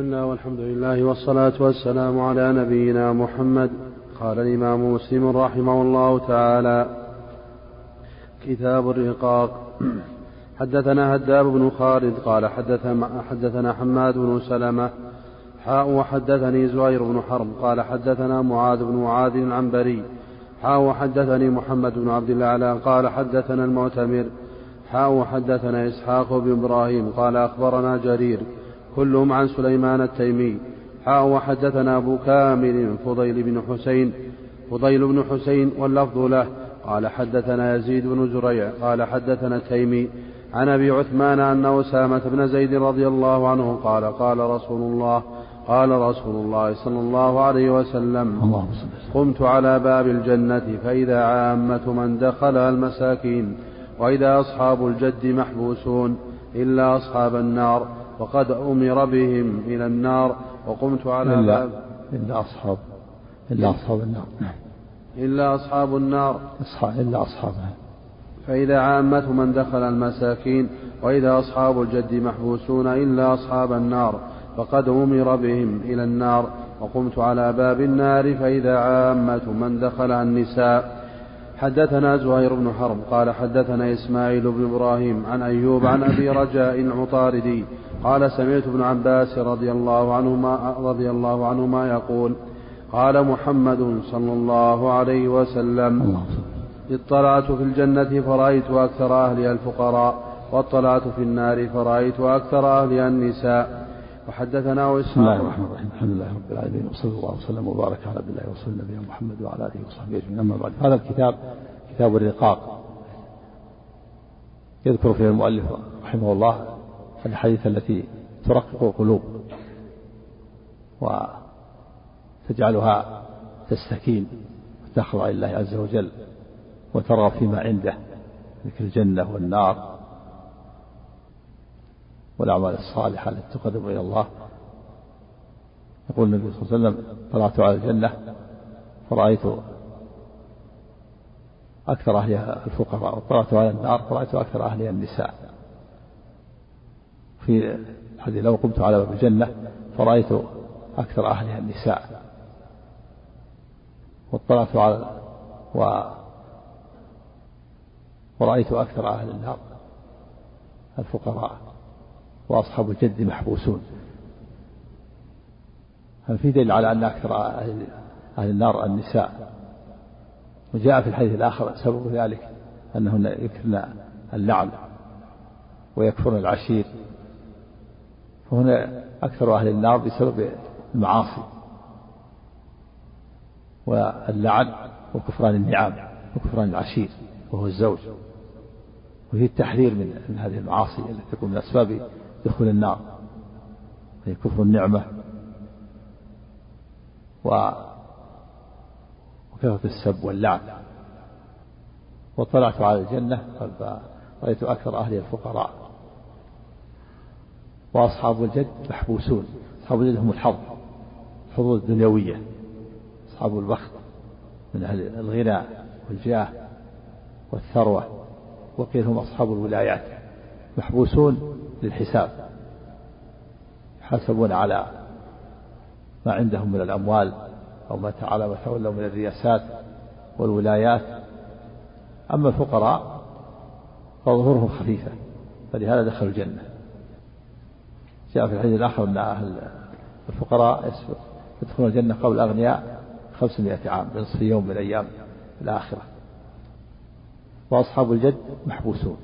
بسم الله والحمد لله والصلاة والسلام على نبينا محمد. قال الإمام مسلم رحمه الله تعالى كتاب الرقاق. حدثنا هداب بن خالد قال حدثنا حماد بن سلمة. حاء وحدثني زهير بن حرب قال حدثنا معاذ بن معاذ العنبري. حاء وحدثني محمد بن عبد الأعلى قال حدثنا المعتمر. حاء وحدثنا إسحاق بن إبراهيم قال أخبرنا جرير كلهم عن سليمان التيمي. حاء وحدثنا أبو كامل فضيل بن حسين. فضيل بن حسين واللفظ له. قال حدثنا يزيد بن زريع. قال حدثنا التيمي. عن أبي عثمان أن أسامة بن زيد رضي الله عنه قال قال رسول الله قال رسول الله صلى الله عليه وسلم قمت على باب الجنة فإذا عامة من دخلها المساكين وإذا أصحاب الجد محبوسون إلا أصحاب النار. وقد أمر بهم إلى النار وقمت على إلا باب إلا أصحاب إلا أصحاب النار. إلا أصحاب النار. أصحاب إلا أصحابها فإذا عامة من دخل المساكين وإذا أصحاب الجد محبوسون إلا أصحاب النار. فقد أمر بهم إلى النار وقمت على باب النار. فإذا عامة من دخلها النساء حدثنا زهير بن حرب قال حدثنا إسماعيل بن إبراهيم عن أيوب عن أبي رجاء العطاردي قال سمعت ابن عباس رضي الله عنهما رضي الله عنهما يقول قال محمد صلى الله عليه وسلم اطلعت في الجنة فرأيت أكثر أهلها الفقراء واطلعت في النار فرأيت أكثر أهلها النساء. وحدثنا بسم الله الرحمن الرحيم. الحمد لله رب العالمين وصلى الله وسلم وبارك على عبد الله ورسول نبينا محمد وعلى آله وصحبه أجمعين. أما بعد هذا الكتاب كتاب الرقاق. يذكر فيه المؤلف رحمه الله الحديث التي ترقق القلوب وتجعلها تستكين وتخضع لله عز وجل وترغب فيما عنده ذكر الجنة والنار. والأعمال الصالحة التي تقرب إلى الله. يقول النبي صلى الله عليه وسلم طلعت على الجنة فرأيت أكثر أهلها الفقراء وطلعت على النار فرأيت أكثر أهلها النساء. في الحديث لو قمت على باب الجنة فرأيت أكثر أهلها النساء. واطلعت على و ورأيت أكثر أهل النار الفقراء. وأصحاب الجد محبوسون. هل في دليل على أن أكثر أهل, النار النساء. وجاء في الحديث الآخر سبب ذلك أنهن يكثرن اللعن ويكفرن العشير. فهنا أكثر أهل النار بسبب المعاصي واللعن وكفران النعم وكفران العشير وهو الزوج. وفي التحذير من هذه المعاصي التي تكون من أسباب دخول النار. هي كفر النعمة. و وكثرة السب واللعن. وطلعت على الجنة فرأيت أكثر أهلها الفقراء. وأصحاب الجد محبوسون. أصحاب الجد هم الحظ الحظوظ الدنيوية. أصحاب البخت من أهل الغنى والجاه والثروة. وقيل هم أصحاب الولايات. محبوسون للحساب يحاسبون على ما عندهم من الأموال أو ما على ما تولوا من الرياسات والولايات. أما الفقراء فظهورهم خفيفة فلهذا دخلوا الجنة. جاء في الحديث الآخر أن أهل الفقراء يدخلون الجنة قبل الأغنياء خمسمائة عام بنصف يوم من أيام الآخرة. وأصحاب الجد محبوسون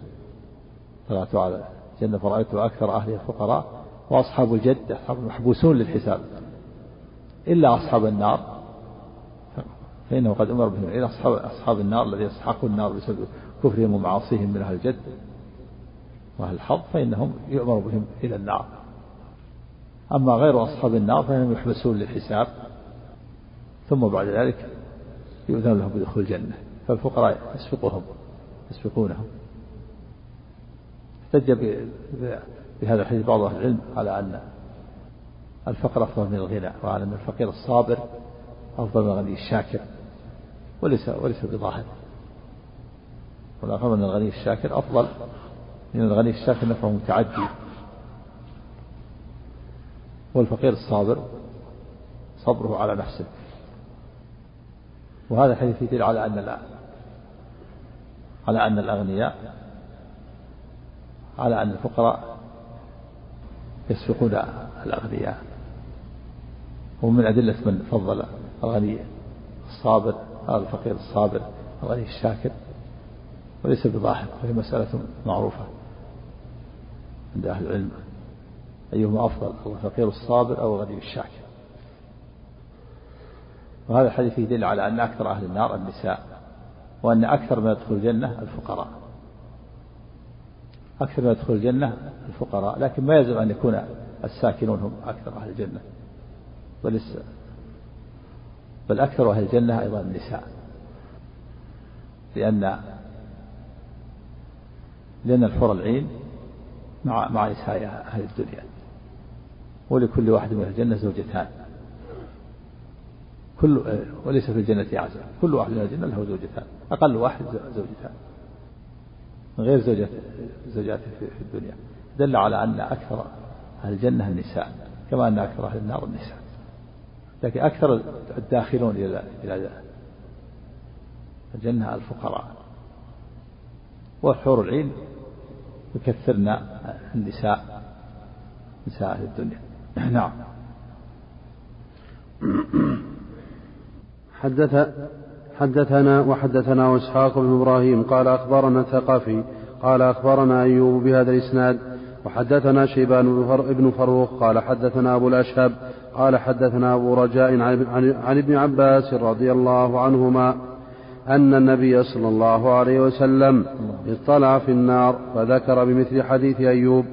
طلعت على الجنة فرأيت أكثر أهلها الفقراء وأصحاب الجد محبوسون للحساب إلا أصحاب النار. فإنه قد أمر بهم إلى أصحاب أصحاب النار الذين يستحقون النار بسبب كفرهم ومعاصيهم من أهل الجد وأهل الحظ فإنهم يؤمر بهم إلى النار. أما غير أصحاب النار فإنهم يحبسون للحساب ثم بعد ذلك يؤذن لهم بدخول الجنة فالفقراء يسبقهم يسبقونهم احتج بهذا الحديث بعض أهل العلم على أن الفقر أفضل من الغنى وعلى أن الفقير الصابر أفضل من الغني الشاكر وليس وليس بظاهر. والآخر أن الغني الشاكر أفضل من الغني الشاكر نفعه متعدي. والفقير الصابر صبره على نفسه. وهذا الحديث يدل على أن على أن الأغنياء على أن الفقراء يسبقون الأغنياء. ومن أدلة من فضل الغني الصابر الفقير الصابر الغني الشاكر وليس بظاهر وهي مسألة معروفة عند أهل العلم. أيهما أفضل الفقير الصابر أو الغني الشاكر؟ وهذا الحديث يدل على أن أكثر أهل النار النساء وأن أكثر ما يدخل الجنة الفقراء. أكثر ما يدخل الجنة الفقراء لكن ما يلزم أن يكون الساكنون هم أكثر أهل الجنة. بل بل أكثر أهل الجنة أيضا النساء. لأن لأن الحور العين مع مع نساء أهل الدنيا. ولكل واحد من الجنة زوجتان. كل وليس في الجنة عزة. كل واحد من الجنة له زوجتان. أقل واحد زوجتان. من غير زوجات زوجات في الدنيا. دل على أن أكثر أهل الجنة النساء كما أن أكثر أهل النار النساء. لكن أكثر الداخلون إلى إلى الجنة الفقراء. والحور العين يكثرن النساء نساء أهل الدنيا. نعم. حدث حدثنا وحدثنا إسحاق بن إبراهيم قال أخبرنا الثقفي قال أخبرنا أيوب بهذا الإسناد وحدثنا شيبان بن فروخ قال حدثنا أبو الأشهب قال حدثنا أبو رجاء عن ابن عباس رضي الله عنهما أن النبي صلى الله عليه وسلم اطلع في النار فذكر بمثل حديث أيوب.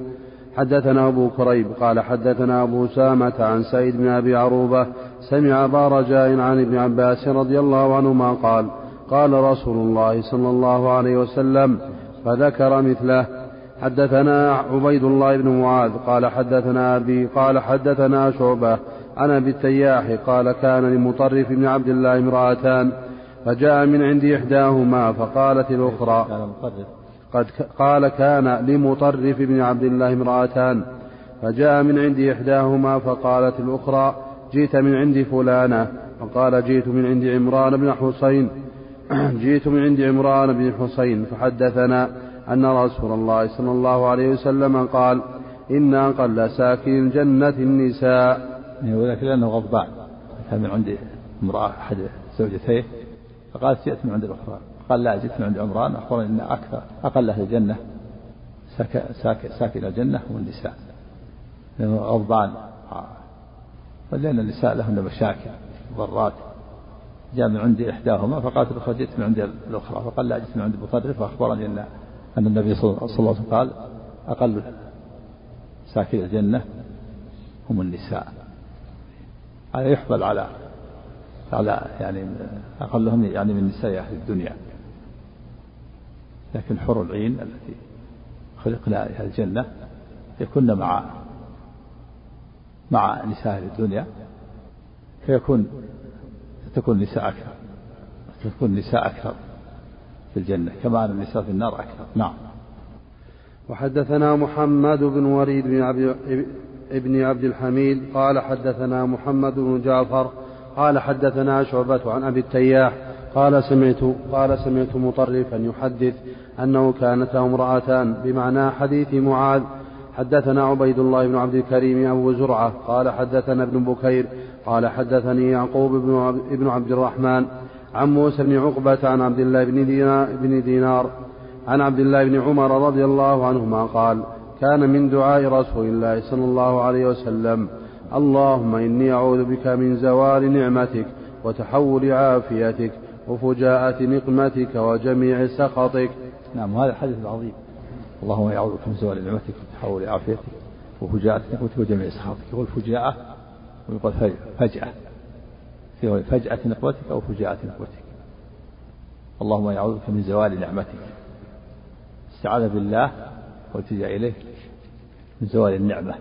حدثنا أبو كريب قال حدثنا أبو سامه عن سعيد بن أبي عروبة سمع أبا رجاء عن ابن عباس رضي الله عنهما قال قال رسول الله صلى الله عليه وسلم فذكر مثله. حدثنا عبيد الله بن معاذ قال حدثنا أبي قال حدثنا شعبة عن أبي التياح قال كان لمطرف بن عبد الله امرأتان فجاء من عند إحداهما فقالت الأخرى قد قال كان لمطرف بن عبد الله امرأتان فجاء من عند إحداهما فقالت الأخرى جئت من عند فلانة. فقال جئت من عند عمران بن حسين. جئت من عند عمران بن حسين. فحدثنا أن رسول الله صلى الله عليه وسلم قال إن أقل ساكن الجنة النساء. وذلك لأنه غضبان. كان من عند امرأة أحد زوجتيه؟ فقالت جئت من عند الأخرى قال لا جئت من عند عمران. أخبرني أن أكثر أقل أهل الجنة ساكن الجنة هم النساء لأنه غضبان. لأن النساء لهن مشاكل ضرات. جاء من عند إحداهما فقالت الأخرى جئت من عند الأخرى. فقال لا جئت من عند مطرف فأخبرني أن أن النبي صلى الله عليه وسلم قال أقل ساكن الجنة هم النساء. هذا يحمل على على يعني أقلهم يعني من نساء أهل الدنيا. لكن حر العين التي خلقنا لها الجنة يكن مع مع نساء الدنيا فيكون تكون النساء أكثر تكون النساء أكثر في الجنة كما أن النساء في النار أكثر. نعم. وحدثنا محمد بن وليد بن عبد ابن عبد الحميد قال حدثنا محمد بن جعفر قال حدثنا شعبة عن أبي التياح قال سمعت قال سمعت مطرفا يحدث أنه كانت امرأتان بمعنى حديث معاذ حدثنا عبيد الله بن عبد الكريم أبو زرعة قال حدثنا ابن بكير قال حدثني يعقوب بن عبد الرحمن عن موسى بن عقبة عن عبد الله بن دينار, بن دينار عن عبد الله بن عمر رضي الله عنهما قال كان من دعاء رسول الله صلى الله عليه وسلم اللهم إني أعوذ بك من زوال نعمتك وتحول عافيتك وفجاءة نقمتك وجميع سخطك. نعم هذا الحديث العظيم. اللهم يعوذ بك من زوال نعمتك وتحول عافيتك وفجاءة نقمتك وجميع سخطك والفجاءة ويقول فجأة في فجأة نقمتك أو فجاءة نقمتك اللهم يعوذ بك من زوال نعمتك. استعاذ بالله والتجأ إليه من زوال النعمة.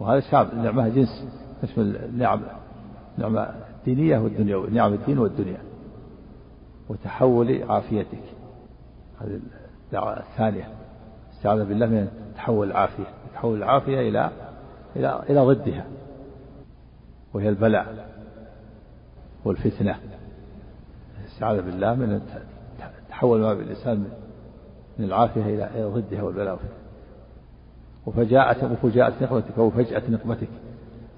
وهذا شعب النعمة جنس تشمل النعم نعمة الدينية والدنيا نعم الدين والدنيا. وتحول عافيتك. هذه الثانية استعاذ بالله من تحول العافية. تحول العافية إلى إلى إلى ضدها. وهي البلاء والفتنة. استعاذ بالله من تحول ما بالإنسان من العافية إلى ضدها والبلاء وفجاءة وفجاءة نقمتك أو فجأة نقمتك.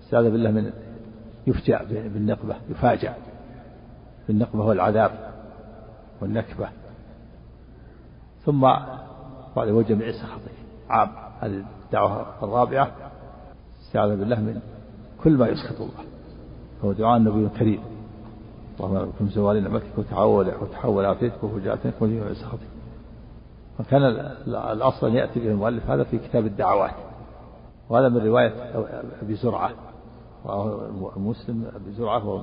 استعاذ بالله من يفجأ بالنقبة يفاجأ بالنقبة والعذاب والنكبة. ثم بعد وجه سخطه عام. هذه الدعوة الرابعة. استعاذ بالله من كل ما يسخط الله. هو دعاء النبي الكريم. اللهم كن زوال نعمتك وتحول وتحول عافيتك وفجاءتك وجه سخطك وكان الأصل أن يأتي به المؤلف هذا في كتاب الدعوات. وهذا من رواية أبي زرعة. رواه مسلم أبي زرعة هو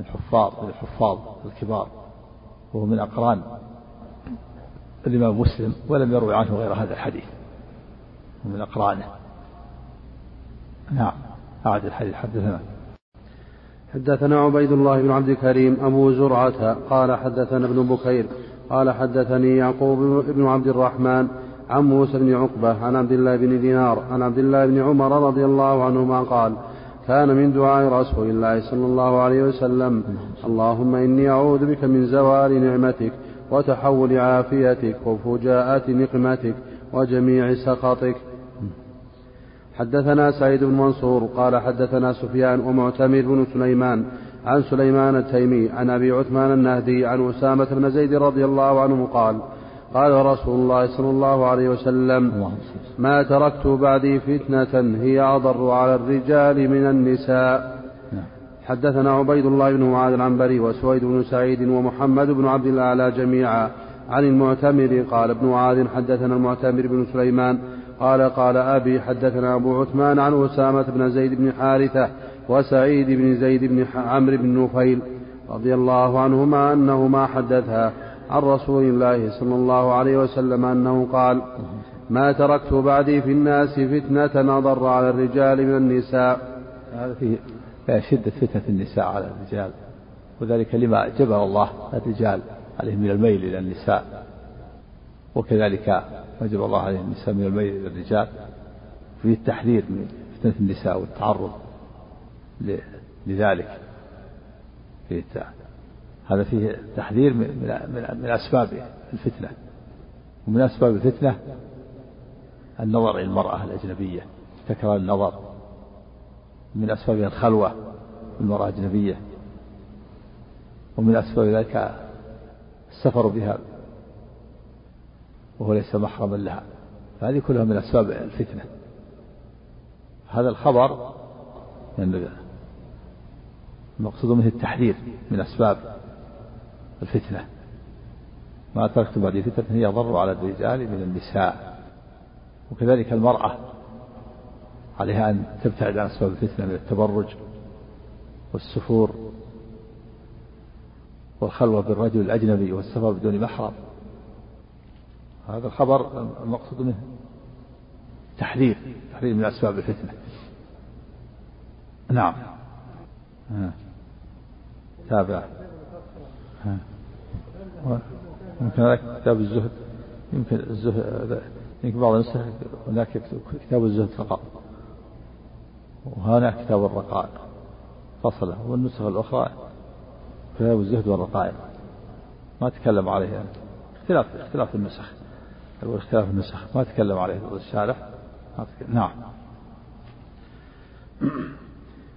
من حفاظ من الحفاظ الكبار. وهو من أقران. الإمام مسلم ولم يروي عنه غير هذا الحديث من أقرانه. نعم. أعد الحديث. حدثنا. حدثنا عبيد الله بن عبد الكريم أبو زرعة قال حدثنا ابن بكير قال حدثني يعقوب بن عبد الرحمن عن موسى بن عقبة عن عبد الله بن دينار عن عبد الله بن عمر رضي الله عنهما قال كان من دعاء رسول الله صلى الله عليه وسلم اللهم إني أعوذ بك من زوال نعمتك وتحول عافيتك وفجاءة نقمتك وجميع سخطك. حدثنا سعيد بن منصور قال حدثنا سفيان ومعتمر بن سليمان عن سليمان التيمي عن أبي عثمان النهدي عن أسامة بن زيد رضي الله عنه قال قال رسول الله صلى الله عليه وسلم ما تركت بعدي فتنة هي أضر على الرجال من النساء. حدثنا عبيد الله بن معاذ العنبري وسويد بن سعيد ومحمد بن عبد الأعلى جميعا عن المعتمر. قال ابن معاذ حدثنا المعتمر بن سليمان. قال قال أبي حدثنا أبو عثمان عن أسامة بن زيد بن حارثة وسعيد بن زيد بن عمرو بن نفيل رضي الله عنهما أنهما حدثا عن رسول الله صلى الله عليه وسلم أنه قال ما تركت بعدي في الناس فتنة أضر على الرجال من النساء. هذا فيه شدة فتنة النساء على الرجال وذلك لما جبر الله الرجال عليهم من الميل إلى النساء وكذلك ما جبر الله عليهم النساء من الميل إلى الرجال فيه التحذير من فتنة النساء والتعرض لذلك. فيه هذا فيه تحذير من, من, من أسباب الفتنة. ومن أسباب الفتنة النظر إلى المرأة الأجنبية. تكرار النظر من أسبابها الخلوة بالمرأة الأجنبية. ومن أسباب ذلك السفر بها وهو ليس محرما لها. فهذه كلها من أسباب الفتنة. هذا الخبر يعني المقصود منه التحذير من أسباب الفتنة. ما تركت بعد فتنة هي ضر على الرجال من النساء. وكذلك المرأة عليها أن تبتعد عن أسباب الفتنة من التبرج والسفور والخلوة بالرجل الأجنبي والسفر بدون محرم. هذا الخبر المقصود منه تحذير تحذير من أسباب الفتنة. نعم. تابع. يمكن هناك كتاب الزهد يمكن الزهد يمكن بعض النسخ هناك كتاب الزهد فقط. وهناك كتاب الرقائق. فصله. والنسخ الأخرى كتاب الزهد والرقائق. ما تكلم عليه. يعني. اختلاف اختلاف النسخ. اختلاف النسخ. ما تكلم عليه. الشارح نعم.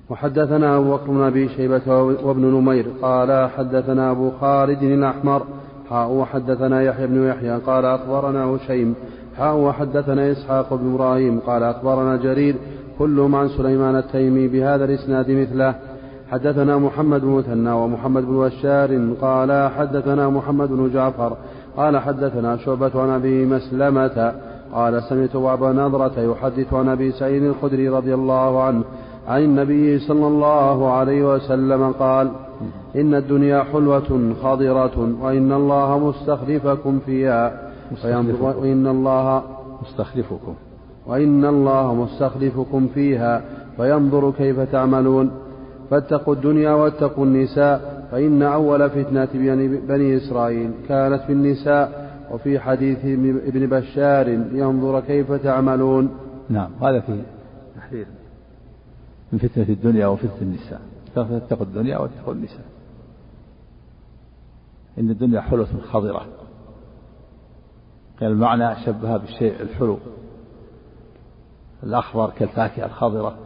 وحدثنا أبو بكر بن أبي شيبة وابن نمير. قال حدثنا أبو خالد الأحمر. حاء وحدثنا يحيى بن يحيى. قال أخبرنا هشيم. حاء وحدثنا إسحاق بن إبراهيم. قال أخبرنا جرير. كلهم عن سليمان التيمي بهذا الإسناد مثله. حدثنا محمد بن مثنى ومحمد بن بشار قال حدثنا محمد بن جعفر قال حدثنا شعبة عن أبي مسلمة قال سمعت أبا نضرة يحدث عن أبي سعيد الخدري رضي الله عنه عن النبي صلى الله عليه وسلم قال إن الدنيا حلوة خضرة وإن الله مستخلفكم فيها. وإن الله مستخلفكم. وإن الله مستخلفكم فيها فينظر كيف تعملون. فاتقوا الدنيا واتقوا النساء فإن أول فتنة بني إسرائيل كانت في النساء وفي حديث ابن بشار ينظر كيف تعملون. نعم هذا في تحذير من فتنة الدنيا وفتنة النساء. فاتقوا الدنيا واتقوا النساء. إن الدنيا حلوة خضرة قال المعنى شبهها بالشيء الحلو. الأخضر كالفاكهة الخضرة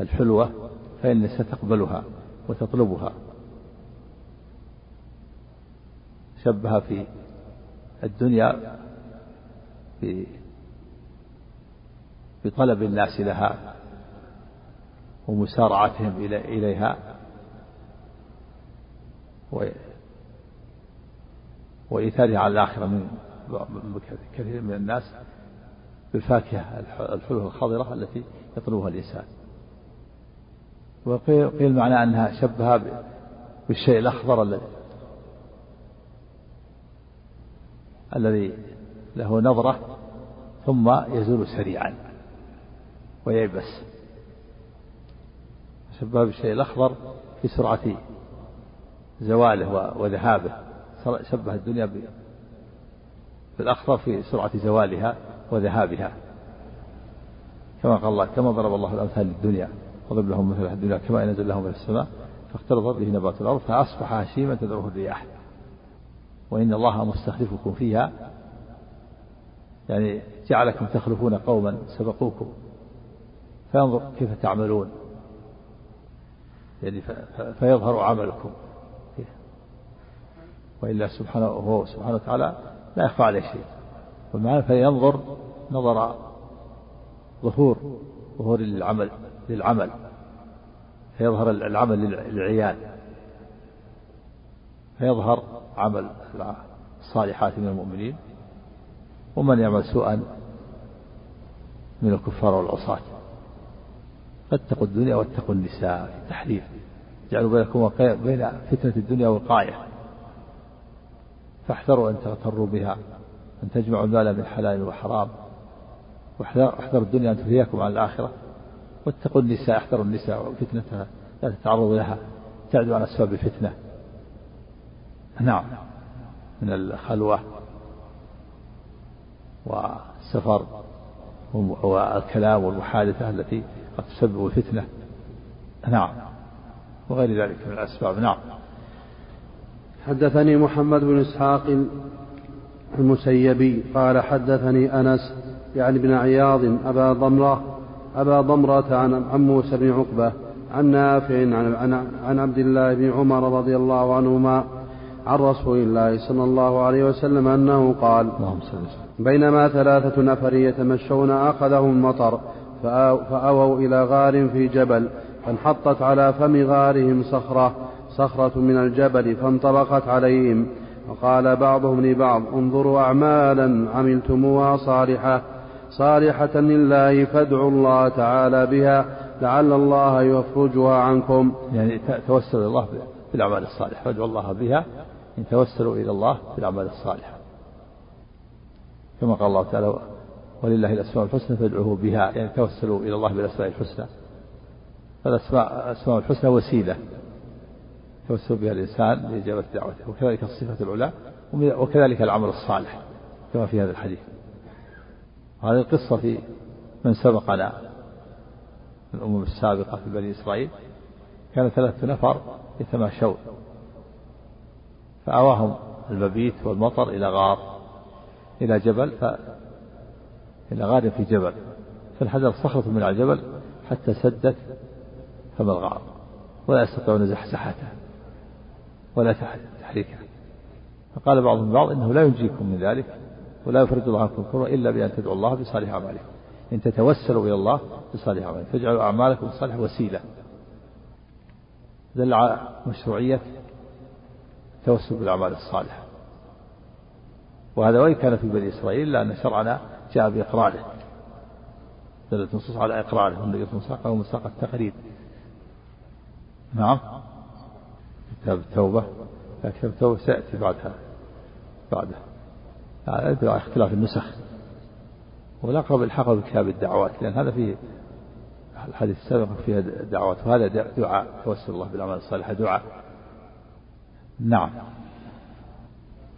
الحلوة فإن ستقبلها وتطلبها. شبه في الدنيا بطلب الناس لها ومسارعتهم إليها. وإيثارها على الآخرة من كثير من الناس. بالفاكهة الحلوة الخضرة التي يطلبها الإنسان. وقيل معنى أنها شبهها بالشيء الأخضر الذي الذي له نظرة ثم يزول سريعا وييبس. شبه بالشيء الأخضر في سرعة زواله وذهابه. شبه الدنيا بالأخضر في سرعة زوالها وذهابها. كما قال الله كما ضرب الله الأمثال للدنيا وضرب لهم مثل الدنيا كما ينزل لهم من السماء فاختلط به نبات الأرض فأصبح هشيما تدعوه الرياح وإن الله مستخلفكم فيها يعني جعلكم تخلفون قوما سبقوكم. فينظر كيف تعملون. يعني فيظهر عملكم. وإلا سبحانه هو سبحانه وتعالى لا يخفى عليه شيء. والمعنى فينظر نظر ظهور ظهور للعمل للعمل فيظهر العمل للعيان فيظهر عمل الصالحات من المؤمنين ومن يعمل سوءا من الكفار والعصاة. فاتقوا الدنيا واتقوا النساء في التحريف جعلوا بينكم بين فتنة الدنيا وقاية. فاحذروا أن تغتروا بها. أن تجمعوا المال من حلال وحرام واحذروا الدنيا أن تلهيكم عن الآخرة. واتقوا النساء احذروا النساء وفتنتها. لا تتعرضوا لها. تعدوا عن أسباب الفتنة. نعم. من الخلوة والسفر والكلام والمحادثة التي قد تسبب الفتنة. نعم. وغير ذلك من الأسباب. نعم. حدثني محمد بن إسحاق المسيبي قال حدثني أنس يعني بن عياض أبا ضمرة أبا ضمرة عن, عن موسى بن عقبة عن نافع عن, عن, عن عبد الله بن عمر رضي الله عنهما عن رسول الله صلى الله عليه وسلم أنه قال بينما ثلاثة نفر يتمشون أخذهم المطر فأووا إلى غار في جبل فانحطت على فم غارهم صخرة صخرة من الجبل فانطبقت عليهم وقال بعضهم لبعض انظروا أعمالا عملتموها صالحة صالحة لله فادعوا الله تعالى بها لعل الله يفرجها عنكم. يعني توسلوا الله بالأعمال الصالحة فادعوا الله بها إن توسلوا إلى الله بالأعمال الصالحة. كما قال الله تعالى ولله الأسماء الحسنى فادعوه بها. يعني توسلوا إلى الله بالأسماء الحسنى. فالأسماء الأسماء الحسنى وسيلة. يتوسل بها الإنسان لإجابة دعوته وكذلك الصفة العلى وكذلك العمل الصالح كما في هذا الحديث. هذه القصة في من سبقنا الأمم السابقة في بني إسرائيل كان ثلاثة نفر يتماشون فأواهم المبيت والمطر إلى غار إلى جبل ف إلى غار في جبل فانحدر صخرة من الجبل حتى سدت فم الغار ولا يستطيعون زحزحته. ولا تحريكها فقال بعضهم بعض إنه لا ينجيكم من ذلك ولا يفرج الله عنكم كرة إلا بأن تدعوا الله بصالح أعمالكم. إن تتوسلوا إلى الله بصالح أعمالكم. فاجعلوا أعمالكم بصالح وسيلة. دل على مشروعية التوسل بالأعمال الصالحة. وهذا وإن كان في بني إسرائيل لأن شرعنا جاء بإقراره. دلت النصوص على إقراره. والنبي صلى الله عليه وسلم مساق التقرير نعم؟ كتاب التوبة كتاب التوبة سيأتي بعدها بعده يعني اختلاف النسخ. والأقرب الحق بكتاب الدعوات لأن هذا فيه الحديث السابق فيها دعوات وهذا دعاء توسل الله بالأعمال الصالحة دعاء. نعم.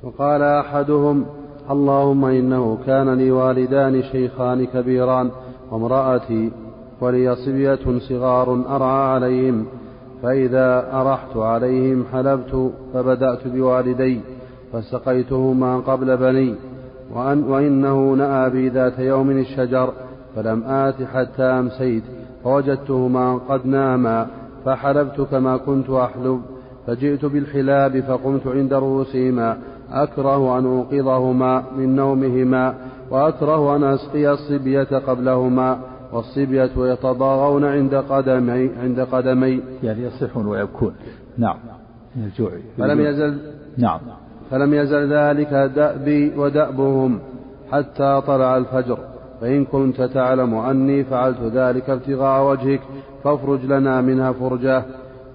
وقال أحدهم اللهم إنه كان لي والدان شيخان كبيران وامرأتي ولي صبية صغار أرعى عليهم. فإذا أرحت عليهم حلبت فبدأت بوالدي فسقيتهما قبل بني وأن وإنه نأى بي ذات يوم الشجر فلم آت حتى أمسيت فوجدتهما قد ناما فحلبت كما كنت أحلب فجئت بالحلاب فقمت عند رؤوسهما أكره أن أوقظهما من نومهما وأكره أن أسقي الصبية قبلهما والصبية يتضاغون عند قدمي عند قدمي. يعني يصيحون ويبكون. نعم. من الجوع. فلم يزل نعم. فلم يزل ذلك دأبي ودأبهم حتى طلع الفجر. فإن كنت تعلم أني فعلت ذلك ابتغاء وجهك فافرج لنا منها فرجة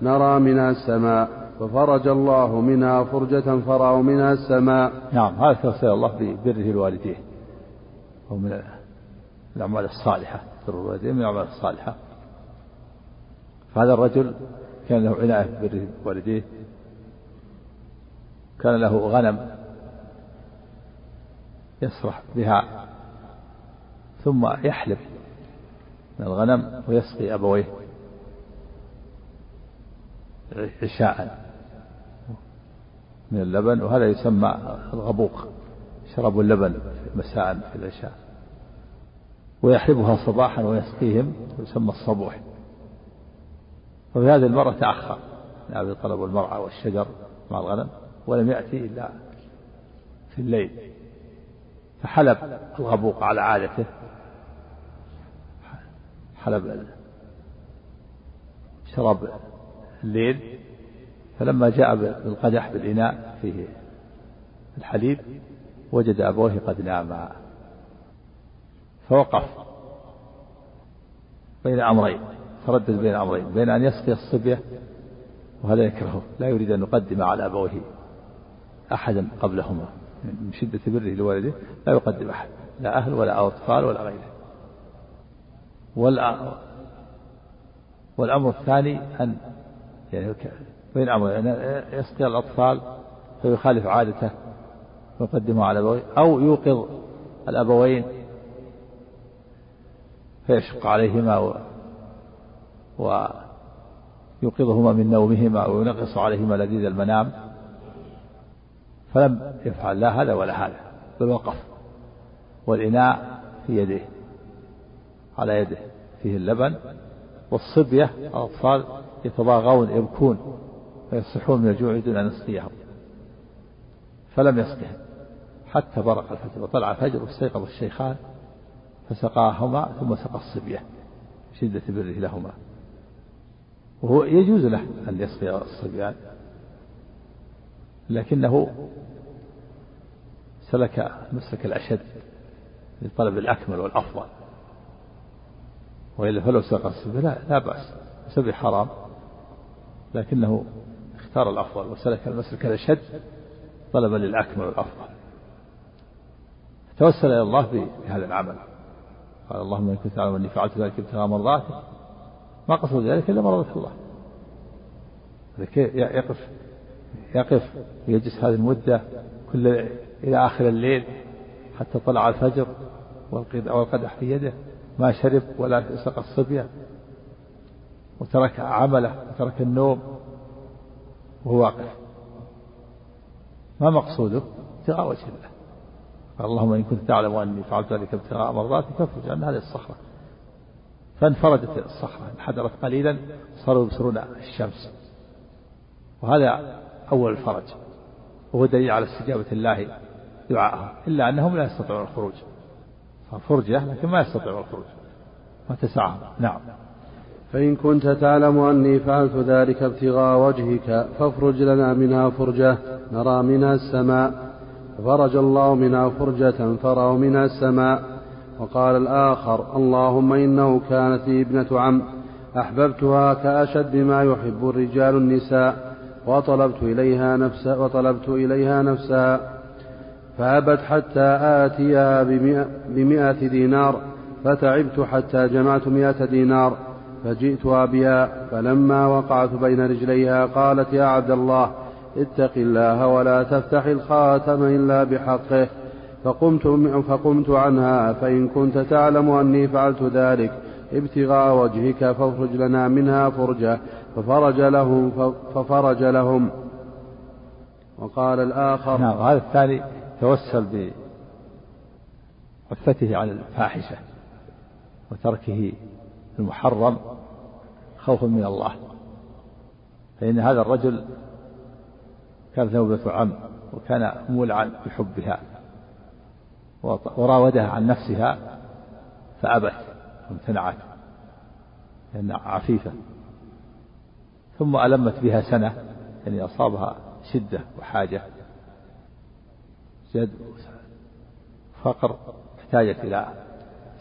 نرى منها السماء. ففرج الله منها فرجة فرأوا منها السماء. نعم. هذا توسل الله ببره الوالدين ومن الأعمال الصالحة. بر الوالدين من الأعمال الصالحة. فهذا الرجل كان له عناية ببره والديه كان له غنم يسرح بها ثم يحلب من الغنم ويسقي أبويه عشاء من اللبن وهذا يسمى الغبوق شرب اللبن مساء في العشاء. ويحلبها صباحا ويسقيهم ويسمى الصبوح. وفي هذه المرة تأخر يعني طلب المرعى والشجر مع الغنم ولم يأتي إلا في الليل. فحلب الغبوق على عادته. حلب شرب الليل. فلما جاء بالقدح بالإناء فيه الحليب وجد أبوه قد ناما فوقف بين أمرين تردد بين أمرين بين أن يسقي الصبية وهذا يكرهه لا يريد أن يقدم على أبويه أحدا قبلهما من شدة بره لوالده لا يقدم أحد لا أهل ولا أطفال ولا غيره. والأمر الثاني أن يعني بين أمرين يعني يسقي الأطفال فيخالف عادته ويقدمه على أبويه أو يوقظ الأبوين فيشق عليهما و... ويوقظهما من نومهما وينغص عليهما لذيذ المنام. فلم يفعل لا هذا ولا هذا بل وقف والإناء في يده على يده فيه اللبن والصبية الأطفال يتضاغون يبكون ويصحون من الجوع دون أن يسقيهم فلم يسقهم حتى برق الفجر وطلع الفجر واستيقظ الشيخان. فسقاهما ثم سقى الصبية شدة بره لهما وهو يجوز له أن يسقي الصبيان لكنه سلك مسلك الأشد لطلب الأكمل والأفضل. وإلا فلو سقى الصبي لا, لا بأس السبي حرام لكنه اختار الأفضل وسلك المسلك الأشد طلبا للأكمل والأفضل. توسل إلى الله بهذا العمل. قال اللهم إن كنت تعلم أني فعلت ذلك ابتغاء مرضاتك ما قصد ذلك إلا مرضات الله. يقف يقف ويجلس هذه المدة كل إلى آخر الليل حتى طلع الفجر والقدح في يده ما شرب ولا سقى الصبية وترك عمله وترك النوم وهو واقف. ما مقصوده؟ ابتغاء وجه الله. قال اللهم إن كنت تعلم أني فعلت ذلك ابتغاء مرضاتك فافرج عن هذه الصخرة. فانفرجت الصخرة انحدرت قليلا صاروا يبصرون الشمس. وهذا أول الفرج. وهو دليل على استجابة الله دعائهم إلا أنهم لا يستطيعون الخروج. فرجة لكن ما يستطيعون الخروج. ما تسعهم. نعم. فإن كنت تعلم أني فعلت ذلك ابتغاء وجهك فافرج لنا منها فرجة نرى منها السماء. فرج الله منها فرجة فرأوا منها السماء وقال الآخر اللهم إنه كانت لي ابنة عم أحببتها كأشد ما يحب الرجال النساء وطلبت إليها نفسها وطلبت إليها نفسها فأبت حتى آتيها بمئة, بمئة دينار فتعبت حتى جمعت مئة دينار فجئتها بها فلما وقعت بين رجليها قالت يا عبد الله اتق الله ولا تفتح الخاتم إلا بحقه. فقمت, فقمت عنها فإن كنت تعلم أني فعلت ذلك ابتغاء وجهك فافرج لنا منها فرجة. ففرج لهم ففرج لهم. وقال الآخر نعم هذا الثاني توسل بعفته عن الفاحشة وتركه المحرم خوفا من الله. فإن هذا الرجل كانت نوبة عم وكان مولعا بحبها وراودها عن نفسها فأبت وامتنعت لأنها عفيفة. ثم ألمت بها سنة يعني أصابها شدة وحاجة جد فقر احتاجت إلى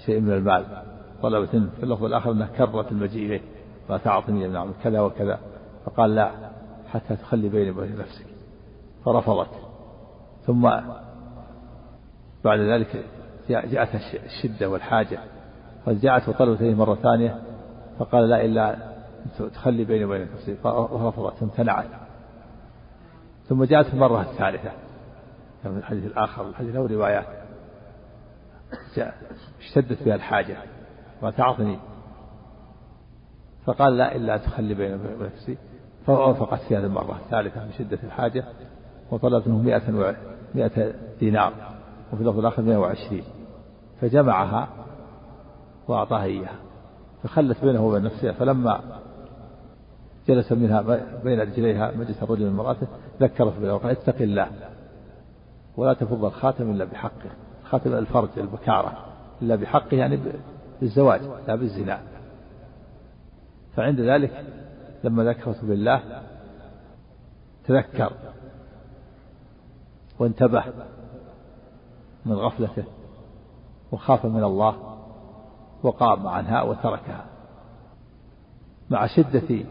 شيء من المال. طلبت في اللفظ الآخر أنها كرت المجيء إليه لا تعطني نعم كذا وكذا. فقال لا حتى تخلي بيني وبين نفسك. فرفضت. ثم بعد ذلك جاءتها الشدة والحاجة. فجاءت وطلبت إليه مرة ثانية فقال لا إلا تخلي بيني وبين نفسي فرفضت امتنعت. ثم جاءت المرة الثالثة. في الحديث الآخر الحديث له روايات. اشتدت بها الحاجة. ما تعطني. فقال لا إلا تخلي بيني وبين نفسي فوافقت في هذه المرة الثالثة من شدة الحاجة. وطلبت منه مئة, مئة دينار وفي اللفظ الآخر 120 فجمعها وأعطاها إياها. فخلت بينه وبين نفسها فلما جلس منها بين رجليها مجلس الرجل من امرأته ذكرت بالله وقال اتق الله ولا تفض الخاتم إلا بحقه. خاتم الفرج البكارة إلا بحقه يعني بالزواج لا بالزنا. فعند ذلك لما ذكرت بالله تذكر وانتبه من غفلته وخاف من الله وقام عنها وتركها مع شدة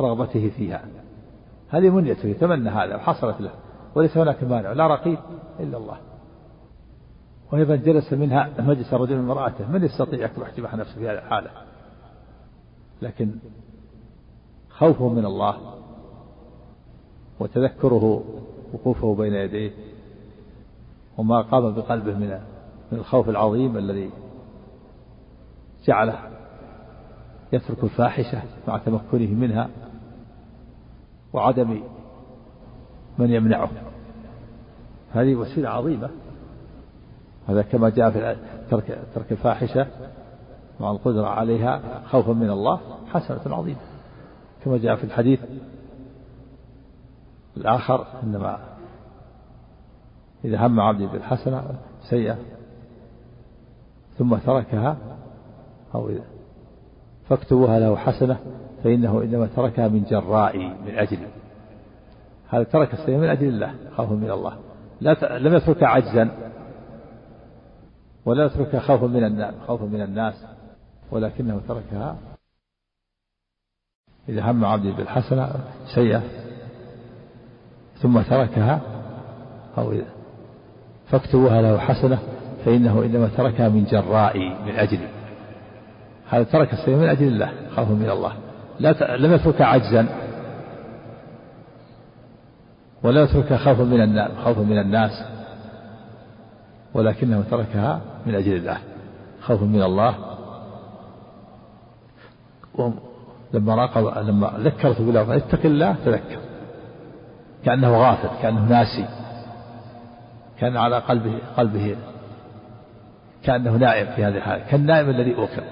رغبته فيها. هذه منيته يتمنى هذا وحصلت له وليس هناك مانع لا رقيب إلا الله. وأيضا جلس منها مجلس رجل من امرأته من يستطيع يكتب احتماح نفسه في هذه الحالة؟ لكن خوفه من الله وتذكره وقوفه بين يديه وما قام بقلبه من من الخوف العظيم الذي جعله يترك الفاحشة مع تمكنه منها وعدم من يمنعه. هذه وسيلة عظيمة. هذا كما جاء في ترك ترك الفاحشة مع القدرة عليها خوفا من الله حسنة عظيمة. كما جاء في الحديث الآخر إنما إذا هم عبدي بالحسنة سيئة ثم تركها أو إذا فاكتبوها له حسنة فإنه إنما تركها من جرائي من أجلي هذا ترك السيئة من أجل الله خوفا من الله. لا ت... لم يتركها عجزا ولا يتركها خوفا من الناس خوفا من الناس ولكنه تركها. إذا هم عبدي بالحسنة سيئة. ثم تركها أو فاكتبوها له حسنة فإنه إنما تركها من جرائي من أجلي هذا ترك السيئة من أجل الله خوفا من الله. لا ت... لم يتركها عجزا. ولا يتركها خوفا من الناس خوفا من الناس. ولكنه تركها من أجل الله خوفا من الله. لما راقب لما ذكرته بالله اتق الله تذكر. كأنه غافل كأنه ناسي كان على قلبه قلبه كأنه نائم في هذه الحالة كالنائم الذي أوكل.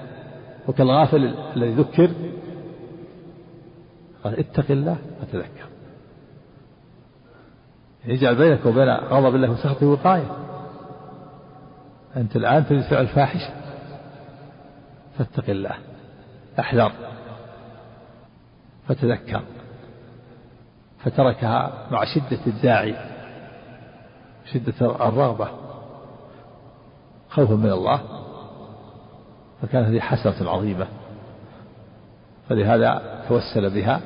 وكالغافل الذي ذكر قال اتق الله فتذكر يجعل بينك وبين غضب الله وسخطه وقاية أنت الآن تريد فعل فاحشة فاتق الله أحذر فتذكر. فتركها مع شدة الداعي شدة الرغبة خوفا من الله فكانت هذه حسرة عظيمة. فلهذا توسل بها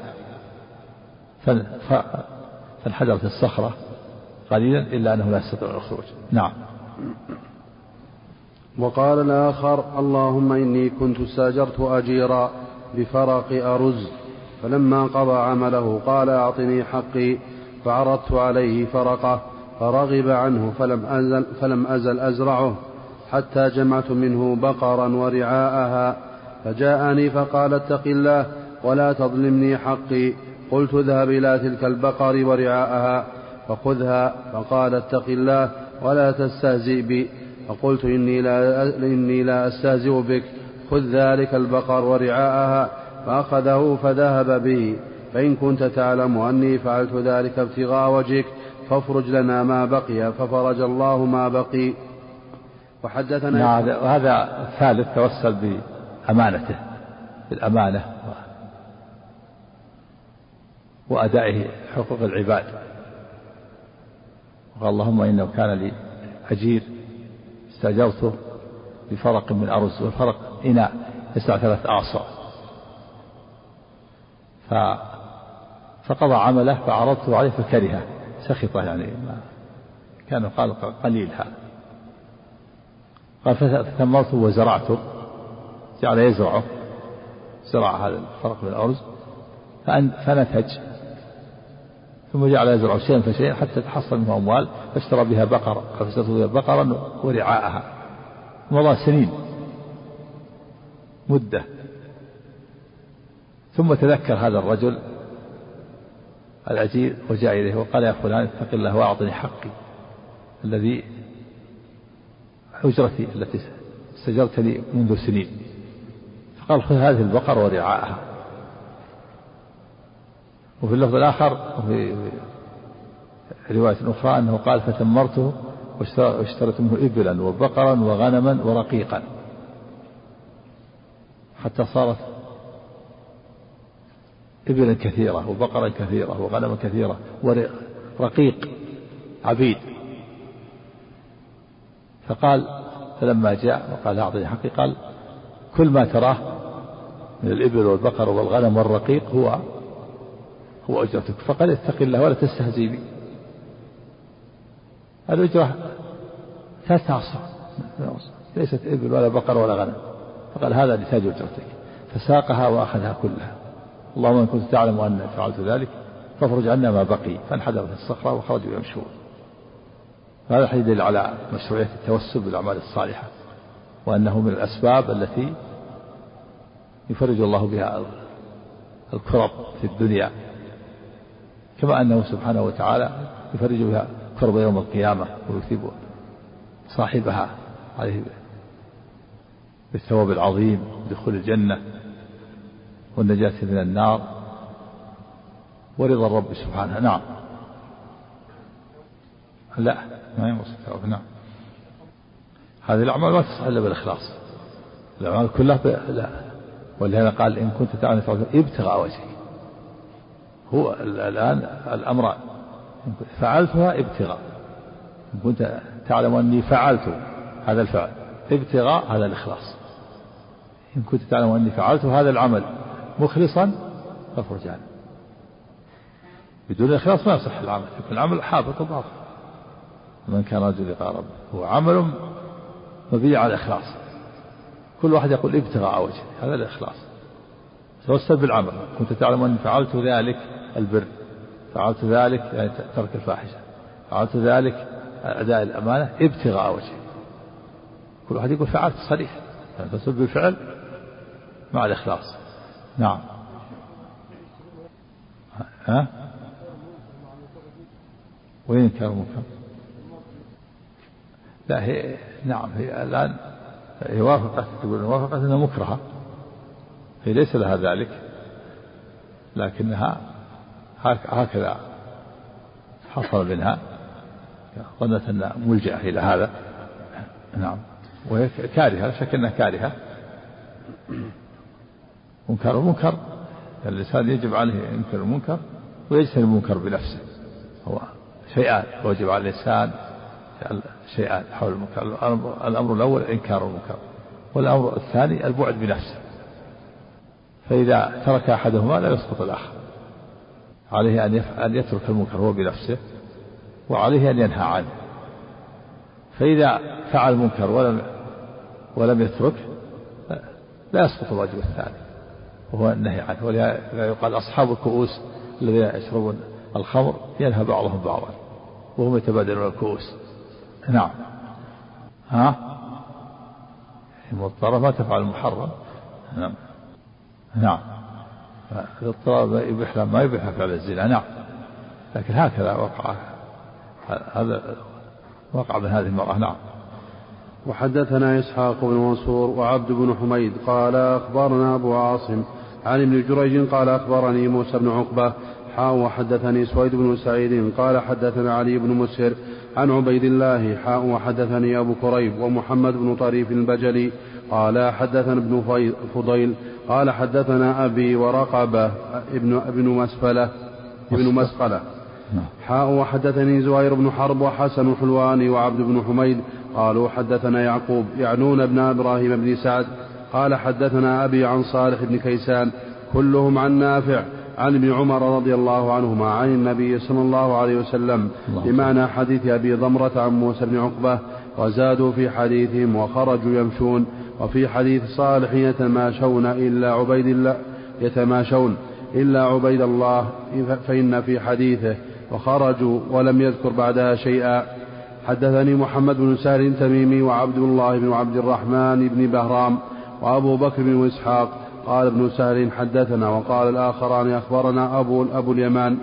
فانحدرت الصخرة قليلا إلا أنه لا يستطيع الخروج. نعم. وقال الآخر اللهم إني كنت استأجرت أجيرا بفرق أرز. فلما قضى عمله قال أعطني حقي فعرضت عليه فرقه فرغب عنه فلم أزل, فلم أزل أزرعه حتى جمعت منه بقرا ورعاءها فجاءني فقال اتق الله ولا تظلمني حقي قلت اذهب إلى تلك البقر ورعاءها فخذها فقال اتق الله ولا تستهزئ بي فقلت إني لا, إني لا أستهزئ بك خذ ذلك البقر ورعاءها فأخذه فذهب به. فإن كنت تعلم أني فعلت ذلك ابتغاء وجهك فافرج لنا ما بقي. ففرج الله ما بقي. وحدثنا نعم وهذا الثالث توسل بأمانته بالأمانة وأدائه حقوق العباد. وقال اللهم إنه كان لي أجير استأجرته بفرق من أرز والفرق إناء يسع ثلاث أعصار. ف فقضى عمله فعرضته عليه فكرهه. سخطه يعني ما كان قال قليل هذا قال فثمرته وزرعته. جعل يزرعه. زرع هذا الفرق من الأرز فنتج. ثم جعل يزرع شيئا فشيئا حتى تحصل منه أموال. فاشترى بها بقرة. فاشترى بها بقرا ورعاءها. مضى سنين. مدة. ثم تذكر هذا الرجل العجيب وجاء إليه وقال يا فلان اتق الله وأعطني حقي الذي حجرتي التي استجرت لي منذ سنين. فقال خذ هذه البقر ورعاءها وفي اللفظ الآخر وفي رواية أخرى أنه قال فتمرته واشتريت منه إبلا وبقرا وغنما ورقيقا. حتى صارت إبلا كثيرة وبقرا كثيرة وغنما كثيرة ورقيق عبيد. فقال فلما جاء وقال أعطني حقي قال كل ما تراه من الإبل والبقر والغنم والرقيق هو هو أجرتك فقال اتق الله ولا تستهزي بي. الأجرة ثلاثة أعصار ليست إبل ولا بقر ولا غنم. فقال هذا نتاج أجرتك. فساقها وأخذها كلها. اللهم إن كنت تعلم أن فعلت ذلك فافرج عنا ما بقي. فانحدرت الصخرة وخرجوا يمشون هذا الحديث يدل على مشروعية التوسل بالأعمال الصالحة وأنه من الأسباب التي يفرج الله بها الكرب في الدنيا. كما أنه سبحانه وتعالى يفرج بها كرب يوم القيامة ويثيب صاحبها عليه بالثواب العظيم دخول الجنة. والنجاة من النار ورضا الرب سبحانه. نعم. لا ما ينقص نعم. هذه الأعمال ما تصح إلا بالإخلاص. الأعمال كلها. لا. ولهذا قال إن كنت تعلم ابتغاء وجهي. هو الآن الأمران فعلتها ابتغاء. إن كنت تعلم أني فعلت هذا الفعل ابتغاء هذا الإخلاص. إن كنت تعلم أني فعلت هذا العمل مخلصا فافرج عنه بدون الإخلاص ما يصح العمل يكون العمل حابط وباطل من كان رجل لقاء ربه هو عمل مبني على الإخلاص كل واحد يقول ابتغاء وجه هذا الإخلاص. توسل بالعمل. كنت تعلم أني فعلت ذلك البر فعلت ذلك يعني ترك الفاحشة فعلت ذلك أداء الأمانة ابتغاء وجهه. كل واحد يقول فعلت صريح. يعني بالفعل مع الإخلاص. نعم. ها؟ وين كان المنكر لا هي نعم هي الآن هي وافقت تقول وافقت أنها مكرهة. هي ليس لها ذلك لكنها هكذا حصل منها. ظنت أن ملجأة إلى هذا. نعم. وهي كارهة شك أنها كارهة. منكر ومنكر الإنسان يجب عليه ينكر المنكر ويجتنب المنكر بنفسه هو شيئان يجب على الإنسان شيئان حول المنكر الأمر الأول إنكار المنكر والأمر الثاني البعد بنفسه فإذا ترك أحدهما لا يسقط الآخر عليه أن أن يترك المنكر هو بنفسه وعليه أن ينهى عنه فإذا فعل المنكر ولم ولم يترك لا يسقط الواجب الثاني. وهو النهي عنه. ولهذا يقال أصحاب الكؤوس الذين يشربون الخمر ينهى بعضهم بعضا وهم يتبادلون الكؤوس. نعم. ها؟ مضطرة ما تفعل المحرم. نعم. نعم. الاضطراب يبيح ما يبيح فعل الزنا. نعم. لكن هكذا وقع. هذا وقع من هذه المرأة. نعم. وحدثنا إسحاق بن منصور وعبد بن حميد قال أخبرنا أبو عاصم عن ابن جريج قال أخبرني موسى بن عقبة حاء وحدثني سويد بن سعيد قال حدثنا علي بن مسهر عن عبيد الله حاء وحدثني أبو كريب ومحمد بن طريف البجلي قال حدثنا ابن فضيل قال حدثنا أبي ورقبة ابن ابن مسفلة ابن مسقلة. حاء وحدثني زهير بن حرب وحسن الحلواني وعبد بن حميد قالوا حدثنا يعقوب يعنون ابن إبراهيم بن سعد قال حدثنا أبي عن صالح بن كيسان كلهم عن نافع عن ابن عمر رضي الله عنهما عن النبي صلى الله عليه وسلم بمعنى حديث أبي ضمرة عن موسى بن عقبة وزادوا في حديثهم وخرجوا يمشون وفي حديث صالح يتماشون إلا عبيد الله يتماشون إلا عبيد الله فإن في حديثه وخرجوا ولم يذكر بعدها شيئا. حدثني محمد بن سهل تميمي وعبد الله بن عبد الرحمن بن بهرام وأبو بكر بن إسحاق قال ابن سهل حدثنا وقال الآخران أخبرنا أبو, أبو اليمان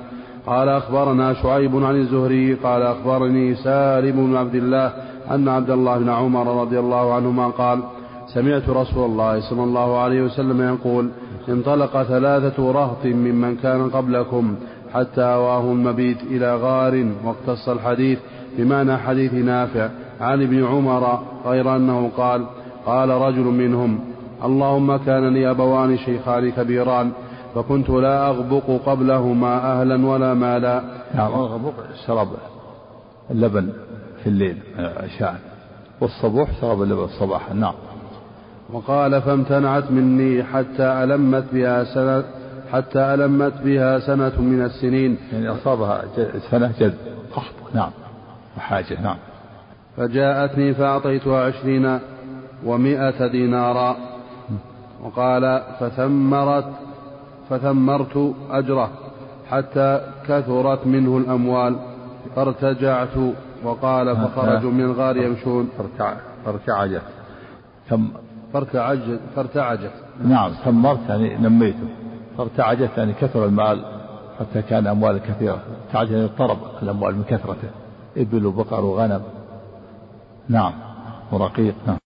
قال أخبرنا شعيب عن الزهري قال أخبرني سالم بن عبد الله أن عبد الله بن عمر رضي الله عنهما قال سمعت رسول الله صلى الله عليه وسلم يقول انطلق ثلاثة رهط ممن كان قبلكم حتى أواهم المبيت إلى غار واقتص الحديث بمعنى حديث نافع عن ابن عمر غير أنه قال قال رجل منهم اللهم كان لي أبوان شيخان كبيران فكنت لا أغبق قبلهما أهلا ولا مالا. نعم الغبق شرب اللبن في الليل عشاء والصبوح شرب اللبن صباحا نعم. وقال فامتنعت مني حتى ألمت بها سنة حتى ألمت بها سنة من السنين. يعني أصابها سنة جد قحط نعم وحاجة نعم. فجاءتني فأعطيتها عشرين ومائة دينارا. وقال فثمرت فثمرت أجره حتى كثرت منه الأموال. فارتجعت وقال فخرجوا من الغار يمشون. فارتعجت. ثم فارتعجت فارتعجت. نعم ثمرت يعني نميته فارتعجت يعني كثر المال حتى كان أموال كثيرة. ارتعجت يعني اضطرب الأموال من كثرته. إبل وبقر وغنم. نعم ورقيق نعم.